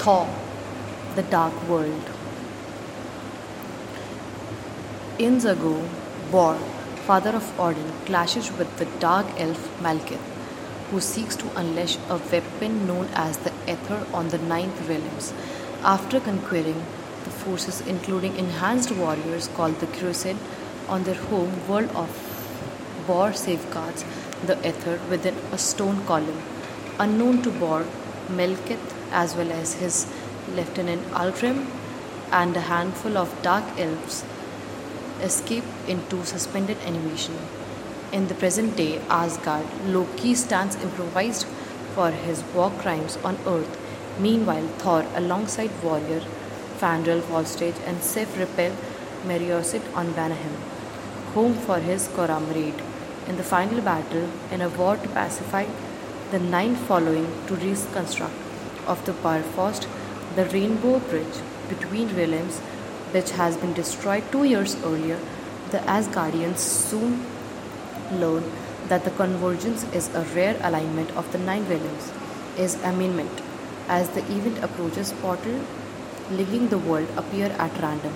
Thor, the Dark World. In Zago, Bor, father of Odin, clashes with the dark elf Malekith, who seeks to unleash a weapon known as the Aether on the Ninth Realms. After conquering the forces, including enhanced warriors called the Crusade, on their home world of Bor safeguards the Aether within a stone column. Unknown to Bor, Malekith, as well as his lieutenant Algrim and a handful of dark elves, escape into suspended animation. In the present day Asgard, Loki stands improvised for his war crimes on Earth. Meanwhile, Thor, alongside warrior Fandral Volstagg and Sif repel Meriadoc on Vanaheim, home for his Coram raid. In the final battle, in a war to pacify the nine following to reconstruct of the Bifrost, the Rainbow Bridge between realms, which has been destroyed two years earlier, the Asgardians soon learn that the convergence is a rare alignment of the nine realms, is amendment. As the event approaches, portal linking the world appear at random.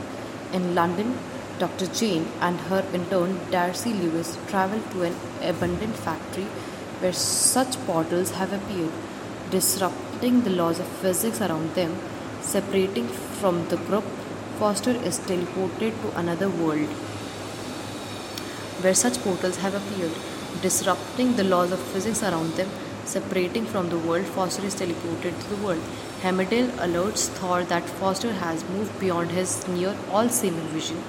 In London, Dr. Jane and her intern Darcy Lewis travel to an abandoned factory where such portals have appeared, disrupting the laws of physics around them. Separating from the group, Foster is teleported to another world where such portals have appeared, disrupting the laws of physics around them. Separating from the world, Foster is teleported to the world. Heimdall alerts Thor that Foster has moved beyond his near all-seeing vision,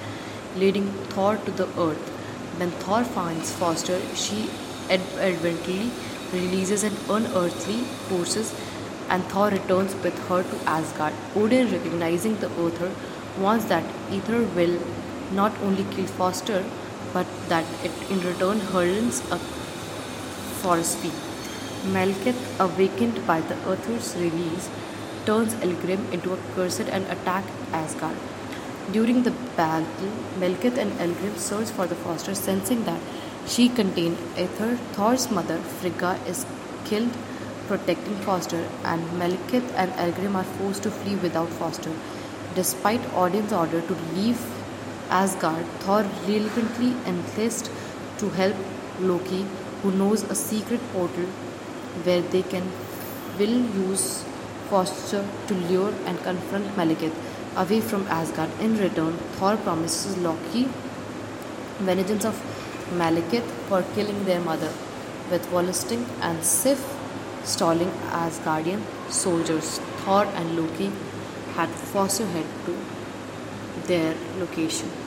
leading Thor to the earth. When Thor finds Foster, she advertently releases an unearthly forces and Thor returns with her to Asgard. Odin, recognizing the Aether, wants that Aether will not only kill Foster, but that it in return hurls a forest feet. Malekith, awakened by the Aether's release, turns Elgrim into a cursed and attack Asgard. During the battle, Malekith and Elgrim search for the Foster, sensing that she contained Aether. Thor's mother, Frigga, is killed protecting Foster, and Malekith and Elgrim are forced to flee without Foster. Despite Odin's order to leave Asgard, Thor reluctantly enlists to help Loki, who knows a secret portal where they can will use Foster to lure and confront Malekith away from Asgard. In return, Thor promises Loki vengeance of Malekith for killing their mother, with Volstagg and Sif stalling as guardian soldiers. Thor and Loki had Foster head to their location.